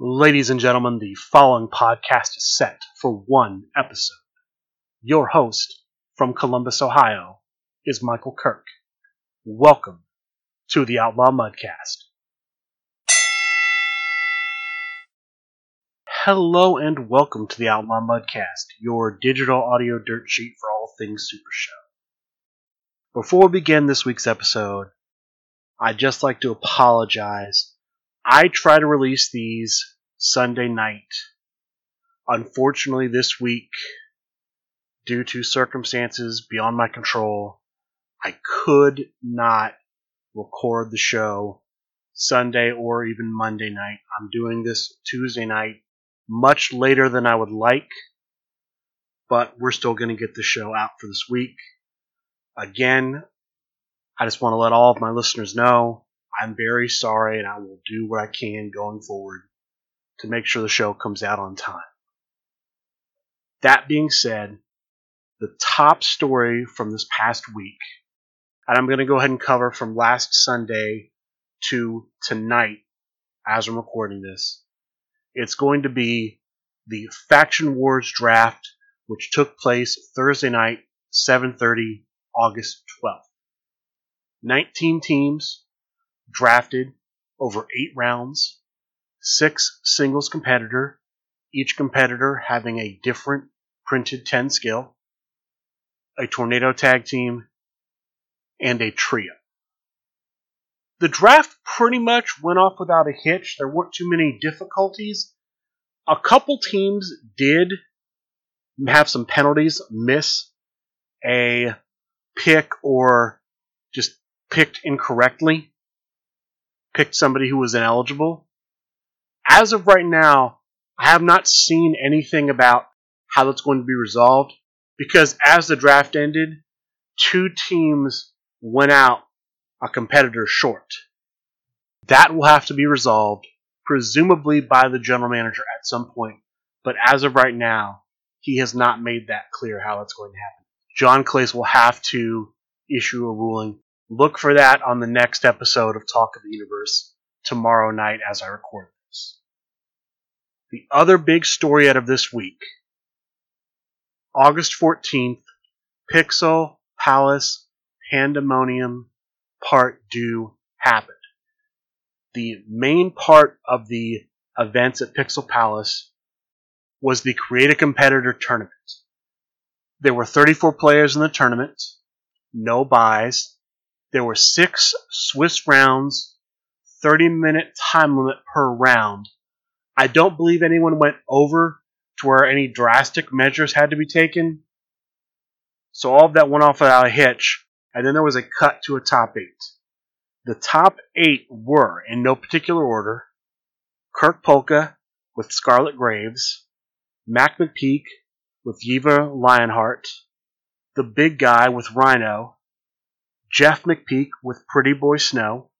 Ladies and gentlemen, the following podcast is set for one episode. Your host from Columbus, Ohio, is Michael Kirk. Welcome to the Outlaw Mudcast. Hello and welcome to the Outlaw Mudcast, your digital audio dirt sheet for all things Super Show. Before we begin this week's episode, I'd just like to apologize. I try to release these Sunday night. Unfortunately, this week, due to circumstances beyond my control, I could not record the show Sunday or even Monday night. I'm doing this Tuesday night much later than I would like, but we're still going to get the show out for this week. Again, I just want to let all of my listeners know I'm very sorry and I will do what I can going forward to make sure the show comes out on time. That being said, the top story from this past week, and I'm going to go ahead and cover from last Sunday to tonight as I'm recording this, it's going to be the Faction Wars draft, which took place Thursday night, 7:30, August 12th. 19 teams drafted over eight rounds, six singles competitor, each competitor having a different printed 10 skill, a tornado tag team, and a trio. The draft pretty much went off without a hitch. There weren't too many difficulties. A couple teams did have some penalties, miss a pick or just picked incorrectly, picked somebody who was ineligible. As of right now, I have not seen anything about how that's going to be resolved because as the draft ended, two teams went out a competitor short. That will have to be resolved, presumably by the general manager at some point, but as of right now, he has not made that clear how it's going to happen. John Clace will have to issue a ruling. Look for that on the next episode of Talk of the Universe tomorrow night as I record this. The other big story out of this week August 14th, Pixel Palace Pandemonium Part 2 happened. The main part of the events at Pixel Palace was the Create a Competitor tournament. There were 34 players in the tournament, no buys. There were six Swiss rounds, 30 minute time limit per round. I don't believe anyone went over to where any drastic measures had to be taken. So all of that went off without a hitch, and then there was a cut to a top eight. The top eight were, in no particular order, Kirk Polka with Scarlet Graves, Mac McPeak with Yeva Lionheart, the Big Guy with Rhino, Jeff McPeak with Pretty Boy Snow,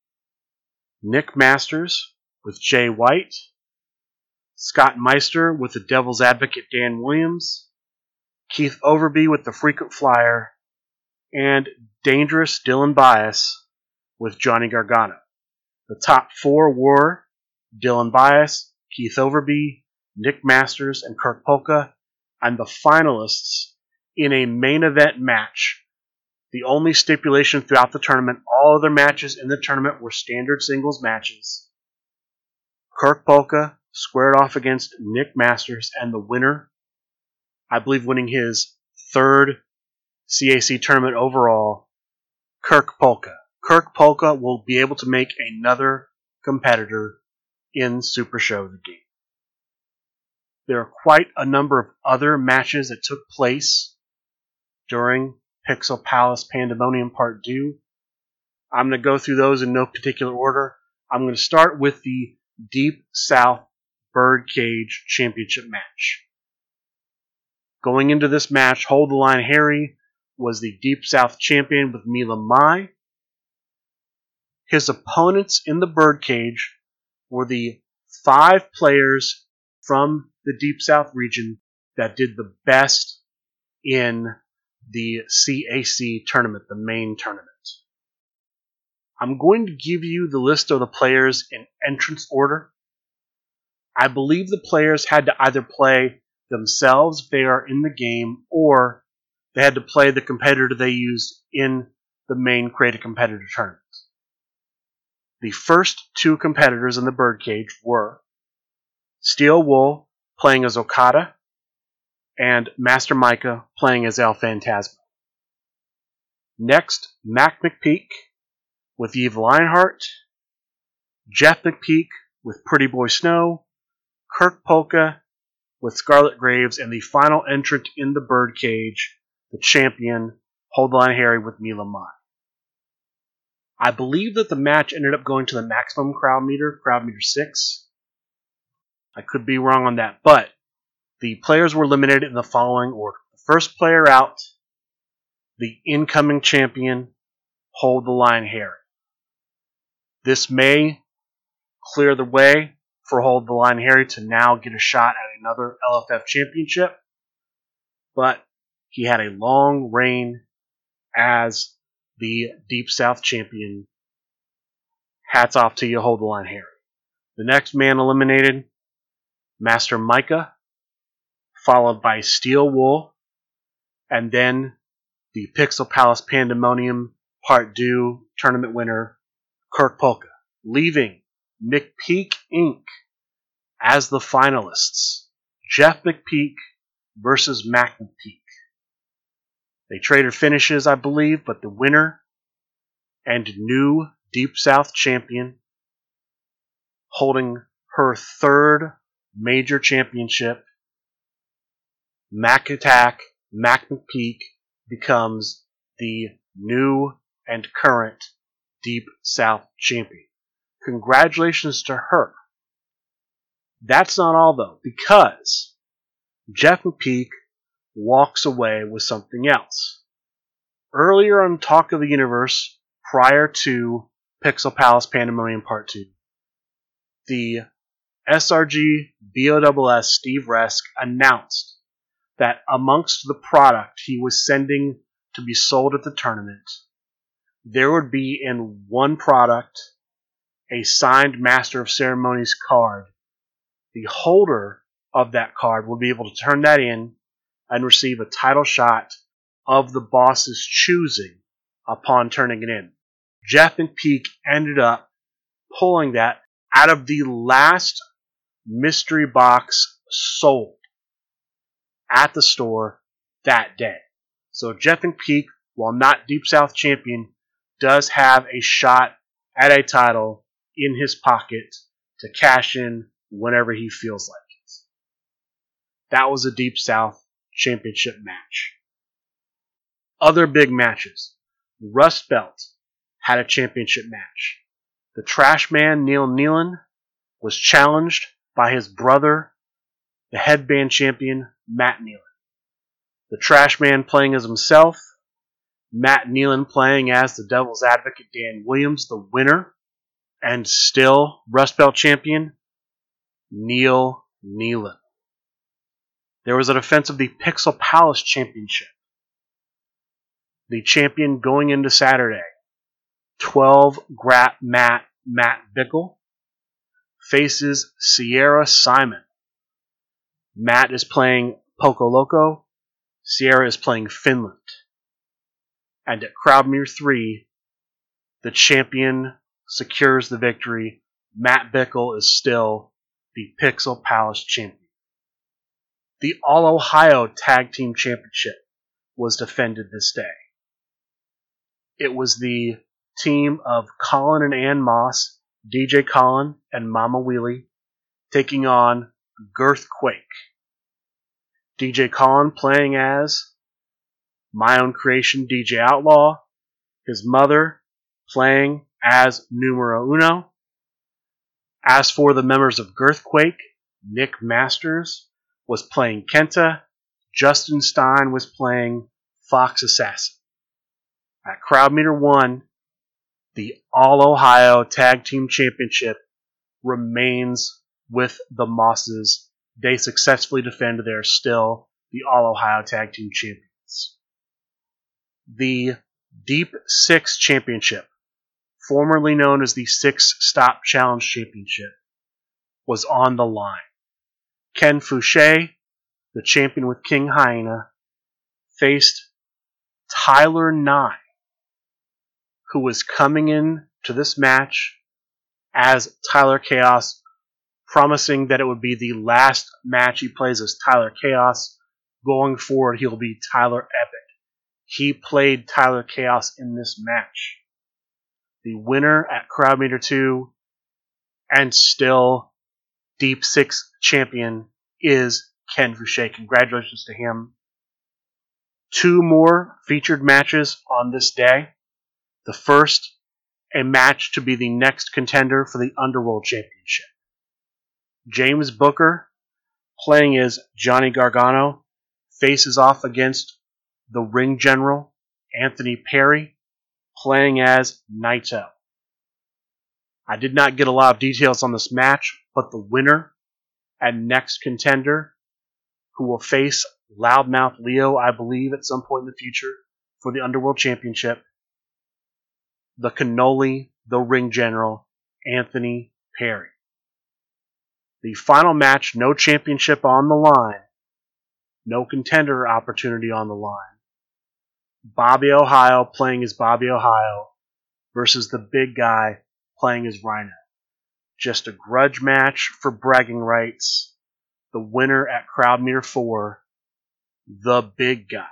Nick Masters with Jay White, Scott Meister with the Devil's Advocate Dan Williams, Keith Overby with the Frequent Flyer, and Dangerous Dylan Bias with Johnny Gargano. The top four were Dylan Bias, Keith Overby, Nick Masters, and Kirk Polka, and the finalists in a main event match. The only stipulation throughout the tournament, all other matches in the tournament were standard singles matches. Kirk Polka squared off against Nick Masters, and the winner, I believe winning his third CAC tournament overall, Kirk Polka. Kirk Polka will be able to make another competitor in Super Show the game. There are quite a number of other matches that took place during Pixel Palace Pandemonium Part 2. I'm going to go through those in no particular order. I'm going to start with the Deep South Birdcage Championship match. Going into this match, Hold the Line Harry was the Deep South champion with Mila Mai. His opponents in the Birdcage were the five players from the Deep South region that did the best in the CAC tournament, the main tournament. I'm going to give you the list of the players in entrance order. I believe the players had to either play themselves if they are in the game, or they had to play the competitor they used in the main Create a Competitor tournament. The first two competitors in the birdcage were Steel Wool playing as Okada and Master Micah playing as El Phantasmo. Next, Mac McPeak with Eve Lionheart, Jeff McPeak with Pretty Boy Snow, Kirk Polka with Scarlet Graves, and the final entrant in the birdcage, the champion, Hold Line Harry with Mila Mai. I believe that the match ended up going to the maximum crowd meter, crowd meter 6. I could be wrong on that, but the players were limited in the following order. The first player out, the incoming champion, hold the line Harry. This may clear the way for Hold the Line Harry to now get a shot at another LFF championship, but he had a long reign as the Deep South champion. Hats off to you, Hold the Line Harry. The next man eliminated, Master Micah, followed by Steel Wool, and then the Pixel Palace Pandemonium Part 2 tournament winner, Kirk Polka, leaving McPeak Inc. as the finalists. Jeff McPeak versus Mac McPeak. They traded finishes, I believe, but the winner and new Deep South champion, holding her third major championship, Mac Attack, Mac McPeak becomes the new and current Deep South champion. Congratulations to her. That's not all though, because Jeff McPeak walks away with something else. Earlier on Talk of the Universe, prior to Pixel Palace Pandemonium Part 2, the SRG BOSS Steve Resk announced that amongst the product he was sending to be sold at the tournament, there would be in one product a signed Master of Ceremonies card. The holder of that card would be able to turn that in and receive a title shot of the boss's choosing upon turning it in. Jeff and McPeak ended up pulling that out of the last mystery box sold at the store that day. So Jeff and Peak, while not Deep South champion, does have a shot at a title in his pocket to cash in whenever he feels like it. That was a Deep South championship match. Other big matches. Rust Belt had a championship match. The trash man Neil Nealon was challenged by his brother, the headband champion Matt Nealon. The trash man playing as himself, Matt Nealon playing as the devil's advocate Dan Williams, the winner, and still Rust Belt champion, Neil Nealon. There was a defense of the Pixel Palace Championship. The champion going into Saturday, 12 Grat Matt Matt Bickle faces Sierra Simon. Matt is playing Poco Loco. Sierra is playing Finland. And at Crowd Meter 3, the champion secures the victory. Matt Bickle is still the Pixel Palace champion. The All Ohio Tag Team Championship was defended this day. It was the team of Colin and Ann Moss, DJ Colin and Mama Wheelie, taking on Girthquake. DJ Colin playing as my own creation DJ Outlaw, his mother playing as numero uno. As for the members of Girthquake, Nick Masters was playing Kenta, Justin Stein was playing Fox Assassin. At Crowd Meter 1, the All Ohio Tag Team Championship remains with the Mosses. They successfully defend their still the All Ohio Tag Team Champions. The Deep Six Championship formerly known as the Six Stop Challenge Championship, was on the line. Ken Fouché, the champion with King Hyena, faced Tyler Nye, who was coming in to this match as Tyler Chaos, promising that it would be the last match he plays as Tyler Chaos. Going forward, he'll be Tyler Epic. He played Tyler Chaos in this match. The winner at Crowd Meter 2 and still Deep Six champion is Ken Fouché. Congratulations to him. Two more featured matches on this day. The first, a match to be the next contender for the Underworld Championship. James Booker, playing as Johnny Gargano, faces off against the ring general, Anthony Perry, playing as Naito. I did not get a lot of details on this match, but the winner and next contender, who will face Loudmouth Leo, I believe, at some point in the future for the Underworld Championship, the cannoli, the ring general, Anthony Perry. The final match, no championship on the line, no contender opportunity on the line. Bobby Ohio playing as Bobby Ohio versus the big guy playing as Rhino. Just a grudge match for bragging rights. The winner at Crowd Meter 4, the big guy.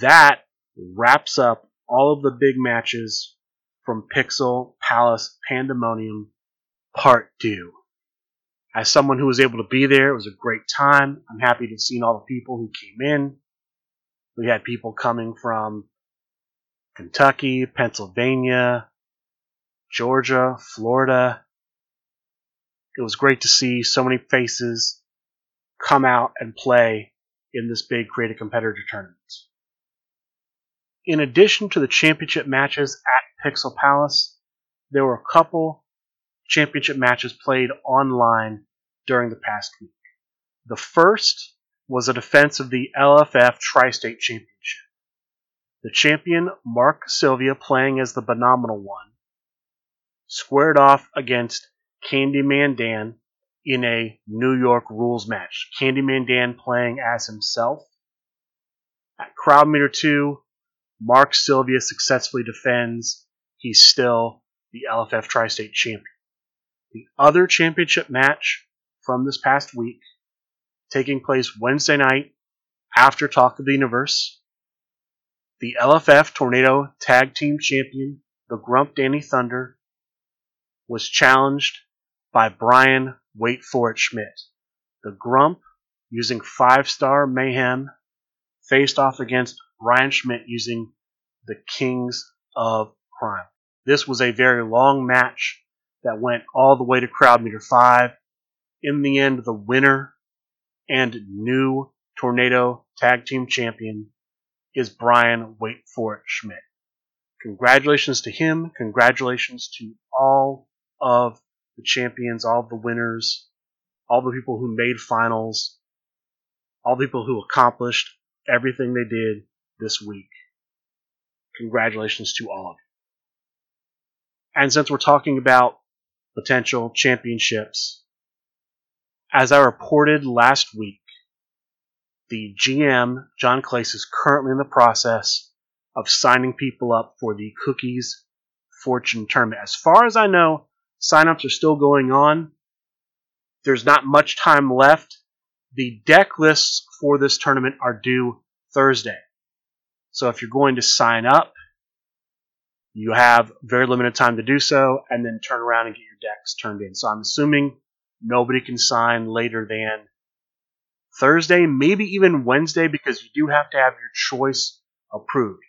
That wraps up all of the big matches from Pixel Palace Pandemonium Part 2. As someone who was able to be there, it was a great time. I'm happy to have seen all the people who came in. We had people coming from Kentucky, Pennsylvania, Georgia, Florida. It was great to see so many faces come out and play in this big creative competitor tournament. In addition to the championship matches at Pixel Palace, there were a couple championship matches played online during the past week. The first was a defense of the LFF Tri State Championship. The champion, Mark Sylvia, playing as the Phenomenal One, squared off against Candyman Dan in a New York rules match. Candyman Dan playing as himself. At Crowd Meter 2, Mark Sylvia successfully defends. He's still the LFF Tri State champion. The other championship match from this past week, taking place Wednesday night after Talk of the Universe, the LFF Tornado Tag Team Champion, the Grump Danny Thunder, was challenged by Brian Wait For It Schmidt. The Grump, using five star mayhem, faced off against Brian Schmidt using the Kings of Crime. This was a very long match that went all the way to crowd meter 5. In the end, the winner and new Tornado Tag Team Champion is Brian Wait For It Schmidt. Congratulations to him. Congratulations to all of the champions, all of the winners, all the people who made finals, all the people who accomplished everything they did this week. Congratulations to all of you. And since we're talking about potential championships, as I reported last week, the GM, John Clace, is currently in the process of signing people up for the Cookies Fortune Tournament. As far as I know, signups are still going on. There's not much time left. The deck lists for this tournament are due Thursday. So if you're going to sign up, you have very limited time to do so, and then turn around and get your decks turned in. So I'm assuming nobody can sign later than Thursday, maybe even Wednesday, because you do have to have your choice approved.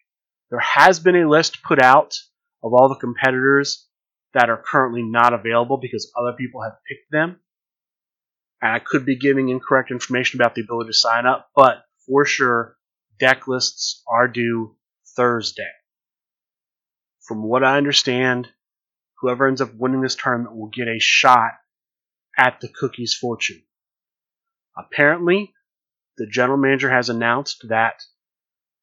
There has been a list put out of all the competitors that are currently not available because other people have picked them. And I could be giving incorrect information about the ability to sign up, but for sure, deck lists are due Thursday. From what I understand, whoever ends up winning this tournament will get a shot at the Cookies fortune. Apparently, the general manager has announced that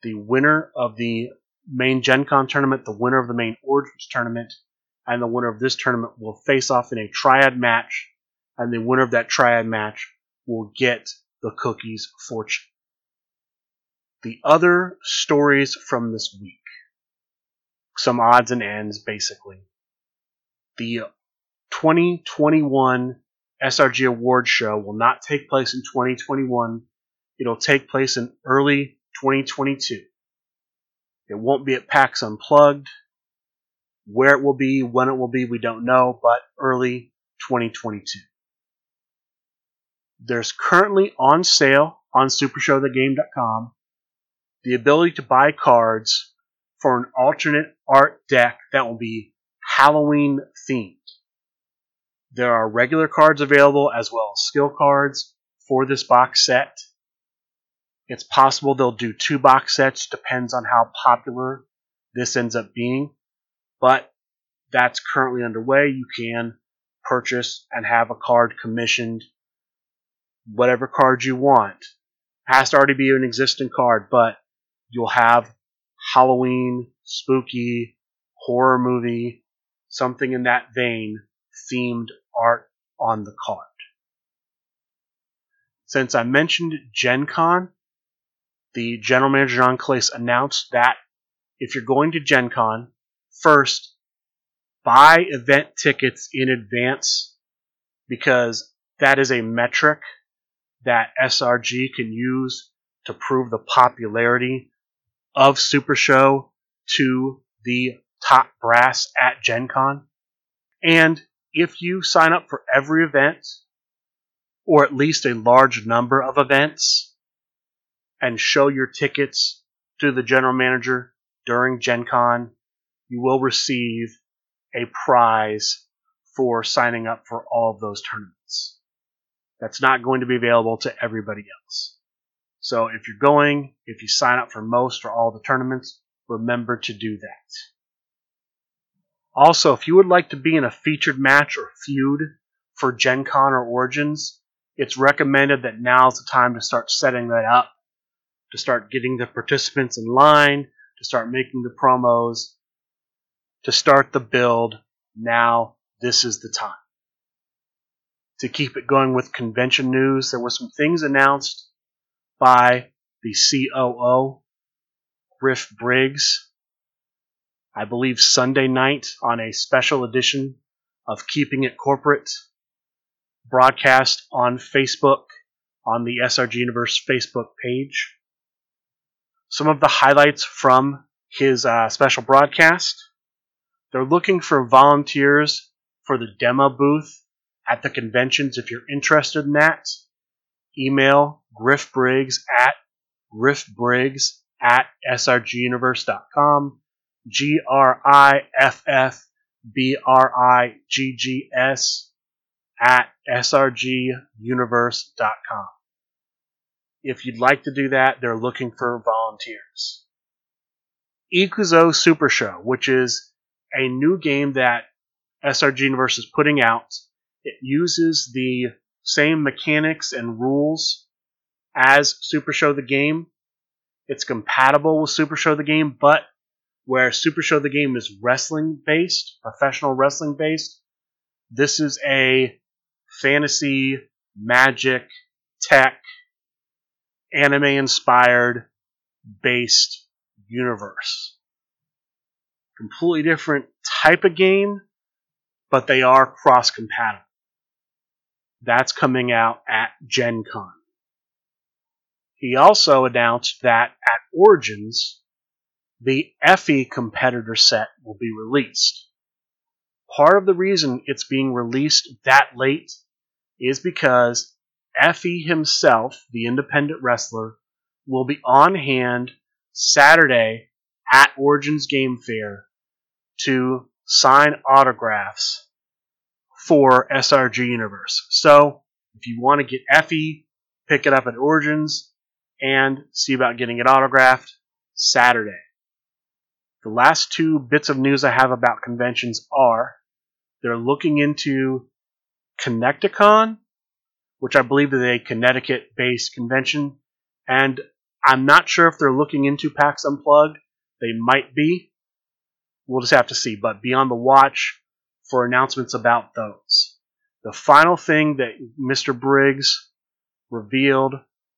the winner of the main Gen Con tournament, the winner of the main Origins tournament, and the winner of this tournament will face off in a triad match and the winner of that triad match will get the cookies fortune. The other stories from this week. Some odds and ends, basically. The 2021 SRG Award Show will not take place in 2021. It'll take place in early 2022. It won't be at PAX Unplugged. Where it will be, when it will be, we don't know, but early 2022. There's currently on sale on supershowthegame.com the ability to buy cards for an alternate art deck that will be Halloween themed. There are regular cards available as well as skill cards for this box set. It's possible they'll do two box sets, depends on how popular this ends up being. But that's currently underway. You can purchase and have a card commissioned, whatever card you want. It has to already be an existing card, but you'll have Halloween, spooky, horror movie, something in that vein, themed art on the card. Since I mentioned Gen Con, the general manager John Clace announced that if you're going to Gen Con, first buy event tickets in advance because that is a metric that SRG can use to prove the popularity of Super Show to the top brass at Gen Con. And if you sign up for every event, or at least a large number of events, and show your tickets to the general manager during Gen Con, you will receive a prize for signing up for all of those tournaments. That's not going to be available to everybody else. So if you're going, if you sign up for most or all the tournaments, remember to do that. Also, if you would like to be in a featured match or feud for Gen Con or Origins, it's recommended that now's the time to start setting that up, to start getting the participants in line, to start making the promos, to start the build. Now, this is the time. To keep it going with convention news, there were some things announced by the COO, Griff Briggs, I believe Sunday night on a special edition of Keeping It Corporate, broadcast on Facebook on the SRG Universe Facebook page. Some of the highlights from his uh, special broadcast. They're looking for volunteers for the demo booth at the conventions if you're interested in that email Griff Briggs at Griff Briggs at srguniverse.com. G R I F F B R I G G S at srguniverse.com. If you'd like to do that, they're looking for volunteers. Ikuzo Super Show, which is a new game that SRG Universe is putting out. It uses the same mechanics and rules as Super Show the game. It's compatible with Super Show the game, but where Super Show the game is wrestling based, professional wrestling based, this is a fantasy, magic, tech, anime inspired based universe. Completely different type of game, but they are cross compatible. That's coming out at Gen Con. He also announced that at Origins, the Effy competitor set will be released. Part of the reason it's being released that late is because Effy himself, the independent wrestler, will be on hand Saturday at Origins Game Fair to sign autographs for SRG Universe. So, if you want to get Effy, pick it up at Origins and see about getting it autographed Saturday. The last two bits of news I have about conventions are they're looking into Connecticon, which I believe is a Connecticut based convention, and I'm not sure if they're looking into PAX Unplugged. They might be. We'll just have to see, but be on the watch for announcements about those. The final thing that Mr. Briggs revealed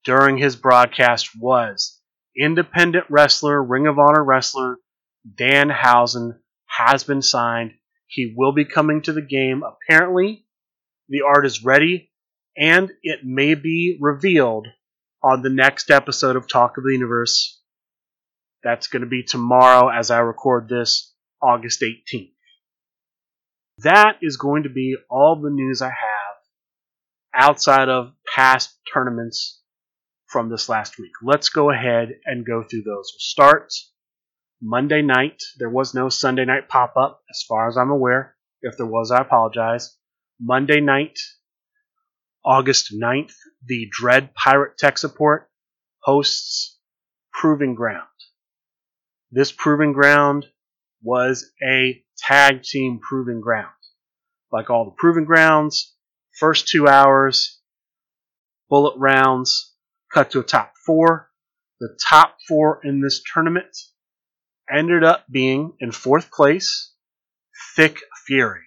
during his broadcast was independent wrestler, Ring of Honor wrestler Dan Danhausen has been signed. He will be coming to the game. Apparently, the art is ready, and it may be revealed on the next episode of Talk of the Universe. That's going to be tomorrow as I record this, August 18th. That is going to be all the news I have outside of past tournaments from this last week. Let's go ahead and go through those. We'll start Monday night. There was no Sunday night pop up, as far as I'm aware. If there was, I apologize. Monday night, August 9th, the Dread Pirate Tech Support hosts Proving Ground. This Proving Ground was a tag team Proving Ground. Like all the Proving Grounds, first two hours, bullet rounds, cut to a top four. The top four in this tournament ended up being in fourth place, Thick Fury.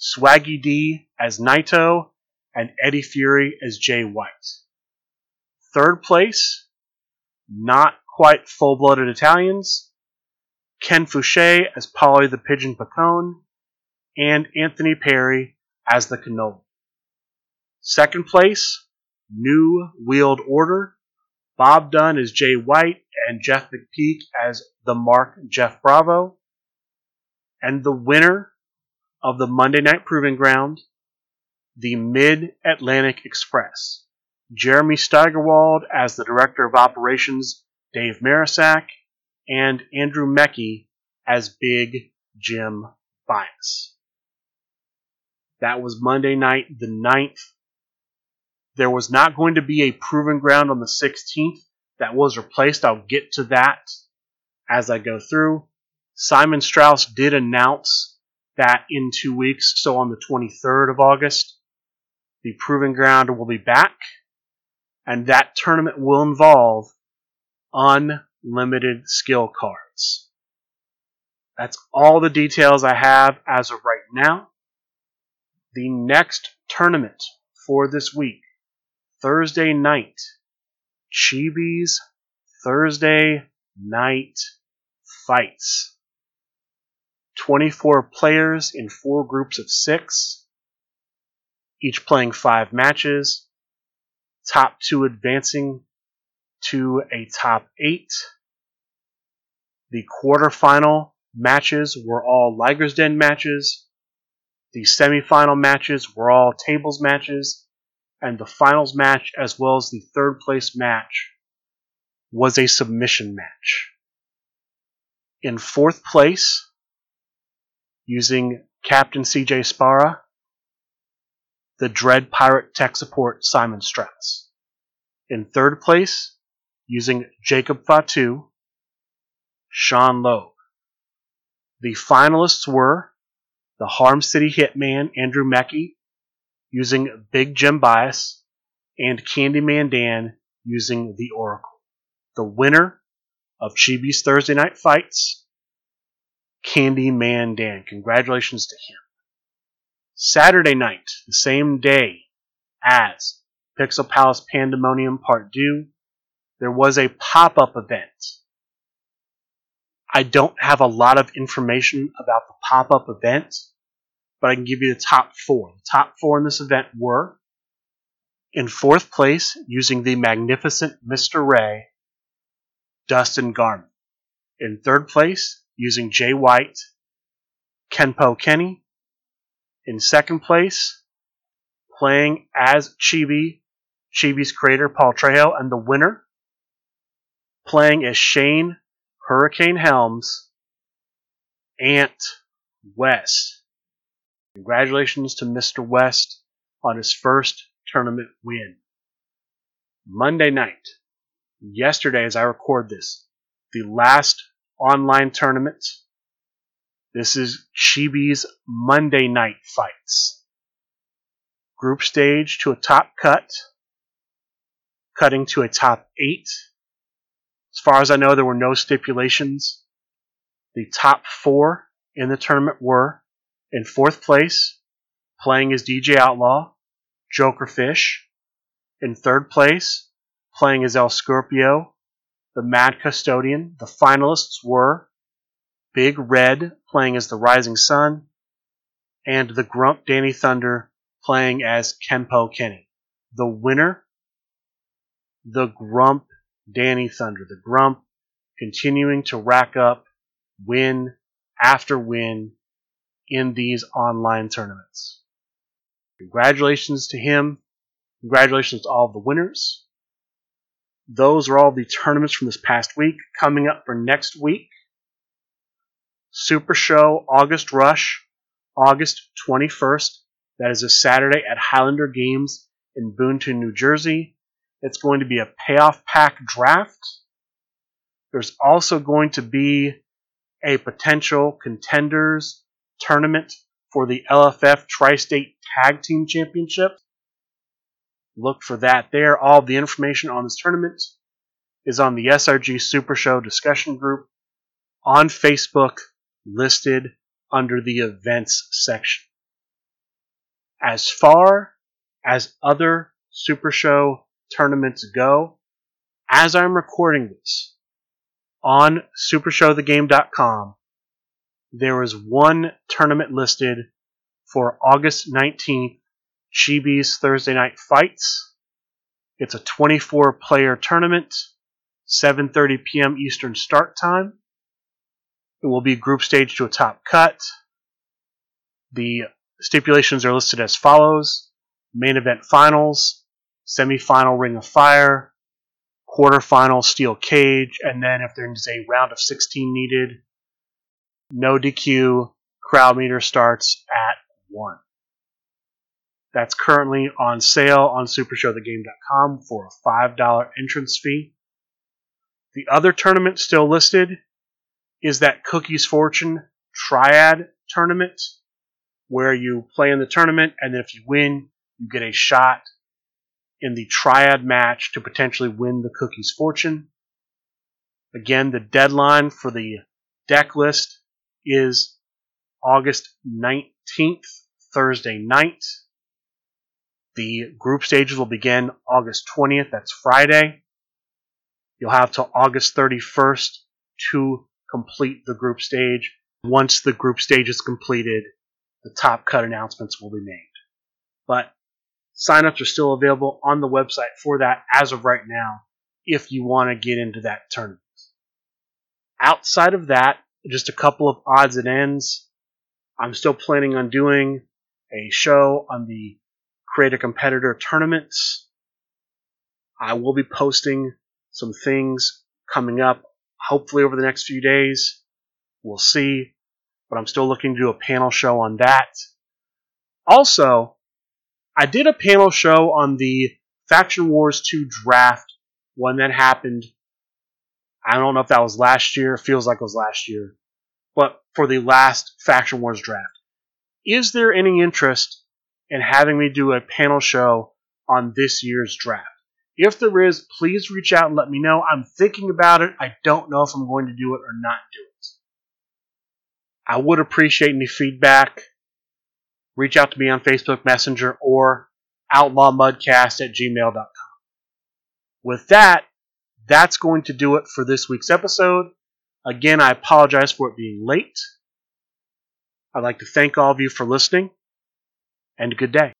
Swaggy D as Naito, and Eddie Fury as Jay White. Third place, not quite full blooded Italians, Ken Fouché as Polly the Pigeon Picone, and Anthony Perry as the Cannoli. Second place, New Wheeled Order, Bob Dunn as Jay White, and Jeff McPeak as the Mark Jeff Bravo. And the winner of the Monday Night Proving Ground, the Mid Atlantic Express. Jeremy Steigerwald as the Director of Operations, Dave Marisak, and Andrew Meckie as Big Jim Bias. That was Monday night, the 9th. There was not going to be a proven ground on the 16th. That was replaced. I'll get to that as I go through. Simon Strauss did announce that in two weeks, so on the 23rd of August, the proven Ground will be back, and that tournament will involve unlimited skill cards. That's all the details I have as of right now. The next tournament for this week, Thursday night, Chibi's Thursday night fights. 24 players in four groups of six, each playing five matches, top two advancing to a top eight. The quarterfinal matches were all Liger's Den matches. The semifinal matches were all tables matches. And the finals match, as well as the third place match, was a submission match. In fourth place, using Captain CJ Spara, the Dread Pirate Tech Support Simon Strauss. In third place, using Jacob Fatu, Sean Loeb. The finalists were the Harm City Hitman Andrew Meckie using Big Jim Bias and Candyman Dan using the Oracle. The winner of Chibi's Thursday Night Fights, Candyman Dan. Congratulations to him. Saturday night, the same day as Pixel Palace Pandemonium Part 2, there was a pop up event. I don't have a lot of information about the pop up event, but I can give you the top four. The top four in this event were in fourth place, using the magnificent Mr. Ray, Dustin Garman. In third place, using Jay White, Kenpo Kenny. In second place, playing as Chibi, Chibi's creator Paul Trejo, and the winner, playing as Shane Hurricane Helms, Ant West. Congratulations to Mr. West on his first tournament win. Monday night, yesterday as I record this, the last online tournament. This is Chibi's Monday night fights. Group stage to a top cut, cutting to a top eight. As far as I know, there were no stipulations. The top four in the tournament were in fourth place, playing as DJ Outlaw, Jokerfish. In third place, playing as El Scorpio, the Mad Custodian. The finalists were Big Red playing as the Rising Sun, and the Grump Danny Thunder playing as Kenpo Kenny. The winner, the Grump Danny Thunder. The Grump continuing to rack up win after win in these online tournaments. Congratulations to him. Congratulations to all the winners. Those are all the tournaments from this past week. Coming up for next week, Super Show August Rush, August 21st. That is a Saturday at Highlander Games in Boonton, New Jersey. It's going to be a payoff pack draft. There's also going to be a potential contenders tournament for the LFF Tri State Tag Team Championship. Look for that there. All the information on this tournament is on the SRG Super Show discussion group on Facebook, listed under the events section. As far as other Super Show tournaments go, as I'm recording this, on supershowthegame.com, there is one tournament listed for August 19th, Chibi's Thursday Night Fights. It's a 24 player tournament, 7:30 p.m. Eastern start time. It will be group stage to a top cut. The stipulations are listed as follows: main event finals, semifinal Ring of Fire, quarterfinal steel cage, and then if there's a round of 16 needed, no DQ, crowd meter starts at 1. That's currently on sale on supershowthegame.com for a $5 entrance fee. The other tournament still listed is that Cookies Fortune Triad tournament, where you play in the tournament, and then if you win, you get a shot in the Triad match to potentially win the Cookies Fortune. Again, the deadline for the deck list is August 19th, Thursday night. The group stages will begin August 20th, that's Friday. You'll have till August 31st to complete the group stage. Once the group stage is completed, the top cut announcements will be made. But signups are still available on the website for that as of right now if you want to get into that tournament. Outside of that, just a couple of odds and ends. I'm still planning on doing a show on the Create a Competitor tournaments. I will be posting some things coming up, hopefully over the next few days. We'll see. But I'm still looking to do a panel show on that. Also, I did a panel show on the Faction Wars 2 draft one that happened I don't know if that was last year. Feels like it was last year. But for the last Faction Wars draft. Is there any interest in having me do a panel show on this year's draft? If there is, please reach out and let me know. I'm thinking about it. I don't know if I'm going to do it or not do it. I would appreciate any feedback. Reach out to me on Facebook Messenger or outlawmudcast at gmail.com. With that, that's going to do it for this week's episode. Again, I apologize for it being late. I'd like to thank all of you for listening, and good day.